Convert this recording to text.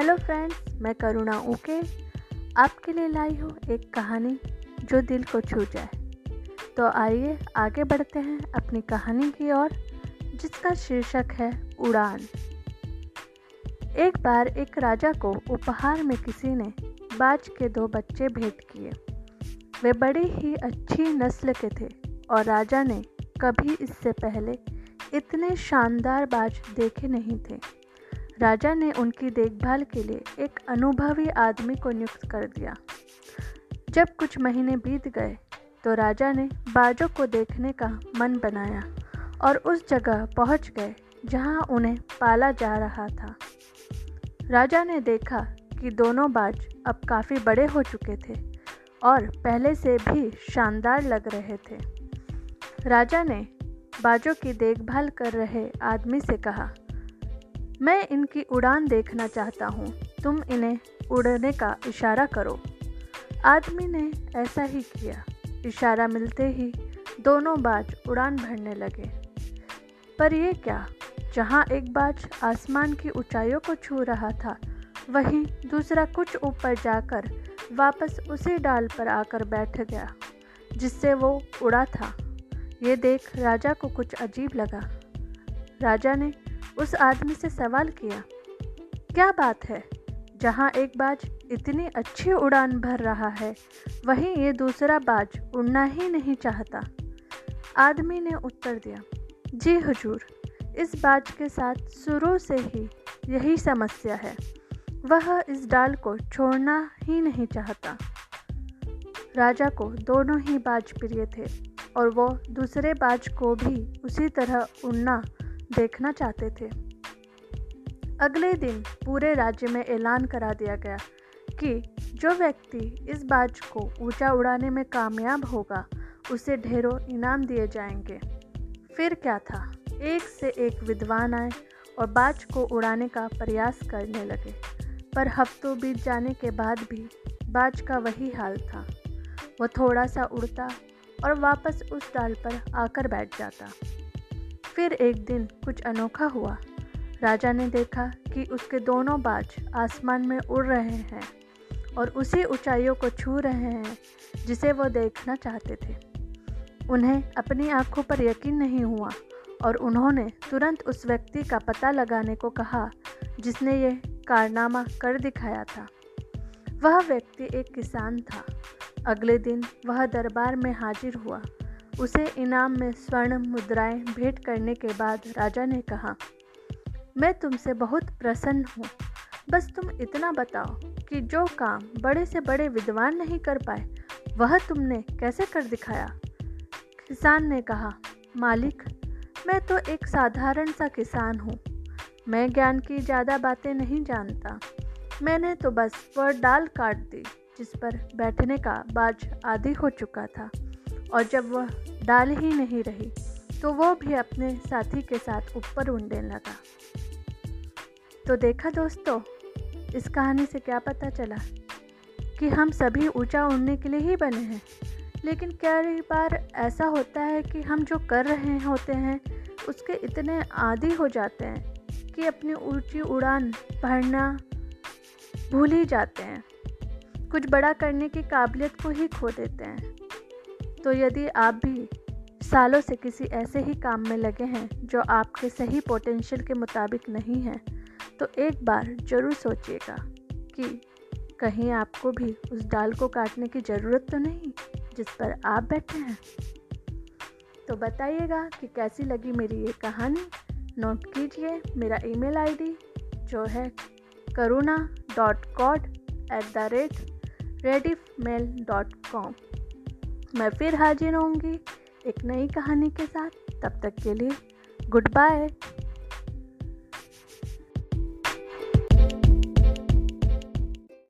Hello friends मैं करुणा okay आपके लिए लाई हूँ एक कहानी जो दिल को छू जाए। तो आइए, आगे बढ़ते हैं अपनी कहानी की ओर, जिसका शीर्षक है उड़ान। एक बार एक राजा को उपहार में किसी ने बाज के दो बच्चे भेंट किए। वे बड़ी ही अच्छी नस्ल के थे और राजा ने कभी इससे पहले इतने शानदार बाज देखे नहीं थे। राजा ने उनकी देखभाल के लिए एक अनुभवी आदमी को नियुक्त कर दिया। जब कुछ महीने बीत गए तो राजा ने बाजों को देखने का मन बनाया और उस जगह पहुँच गए जहाँ उन्हें पाला जा रहा था। राजा ने देखा कि दोनों बाज अब काफ़ी बड़े हो चुके थे और पहले से भी शानदार लग रहे थे। राजा ने बाजों की देखभाल कर रहे आदमी से कहा मैं इनकी उड़ान देखना चाहता हूँ। तुम इन्हें उड़ने का इशारा करो। आदमी ने ऐसा ही किया। इशारा मिलते ही दोनों बाज उड़ान भरने लगे। पर यह क्या? जहाँ एक बाज आसमान की ऊंचाइयों को छू रहा था, वहीं दूसरा कुछ ऊपर जाकर वापस उसी डाल पर आकर बैठ गया, जिससे वो उड़ा था। ये देख राजा को कुछ अजीब लगा। राजा ने उस आदमी से सवाल किया, क्या बात है? जहाँ एक बाज इतनी अच्छी उड़ान भर रहा है, वहीं ये दूसरा बाज उड़ना ही नहीं चाहता। आदमी ने उत्तर दिया, जी हुजूर, इस बाज के साथ शुरू से ही यही समस्या है। वह इस डाल को छोड़ना ही नहीं चाहता। राजा को दोनों ही बाज प्रिय थे और वो दूसरे बाज को भी उसी तरह उड़ना देखना चाहते थे। अगले दिन पूरे राज्य में ऐलान करा दिया गया कि जो व्यक्ति इस बाज को ऊँचा उड़ाने में कामयाब होगा, उसे ढेरों इनाम दिए जाएँगे। फिर क्या था? एक से एक विद्वान आए और बाज को उड़ाने का प्रयास करने लगे। पर हफ्तों बीत जाने के बाद भी बाज का वही हाल था। वह थोड़ा सा उड़ता और वापस उस डाल पर आकर बैठ जाता। फिर एक दिन कुछ अनोखा हुआ। राजा ने देखा कि उसके दोनों बाज आसमान में उड़ रहे हैं और उसी ऊंचाइयों को छू रहे हैं, जिसे वो देखना चाहते थे। उन्हें अपनी आँखों पर यकीन नहीं हुआ और उन्होंने तुरंत उस व्यक्ति का पता लगाने को कहा, जिसने ये कारनामा कर दिखाया था। वह व्यक्ति एक किसान था। अगले दिन वह दरबार में हाजिर हुआ उसे इनाम में स्वर्ण मुद्राएँ भेंट करने के बाद राजा ने कहा, मैं तुमसे बहुत प्रसन्न हूँ। बस तुम इतना बताओ कि जो काम बड़े से बड़े विद्वान नहीं कर पाए, वह तुमने कैसे कर दिखाया? किसान ने कहा, मालिक, मैं तो एक साधारण सा किसान हूँ। मैं ज्ञान की ज़्यादा बातें नहीं जानता। मैंने तो बस वह डाल काट दी, जिस पर बैठने का बाज आदि हो चुका था। और जब वह डाल ही नहीं रही तो वो भी अपने साथी के साथ ऊपर उड़ने लगा। तो देखा दोस्तों, इस कहानी से क्या पता चला कि हम सभी ऊँचा उड़ने के लिए ही बने हैं। लेकिन कई बार ऐसा होता है कि हम जो कर रहे होते हैं, उसके इतने आदि हो जाते हैं कि अपनी ऊँची उड़ान भरना भूल ही जाते हैं। कुछ बड़ा करने की काबिलियत को ही खो देते हैं। तो यदि आप भी सालों से किसी ऐसे ही काम में लगे हैं जो आपके सही पोटेंशियल के मुताबिक नहीं है तो एक बार ज़रूर सोचिएगा कि कहीं आपको भी उस डाल को काटने की ज़रूरत तो नहीं जिस पर आप बैठे हैं। तो बताइएगा कि कैसी लगी मेरी ये कहानी। नोट कीजिए मेरा ईमेल आईडी जो है Karuna dot cod at the rate Rediff mail dot com मैं फिर हाजिर होंगी एक नई कहानी के साथ। तब तक के लिए, गुड बाय।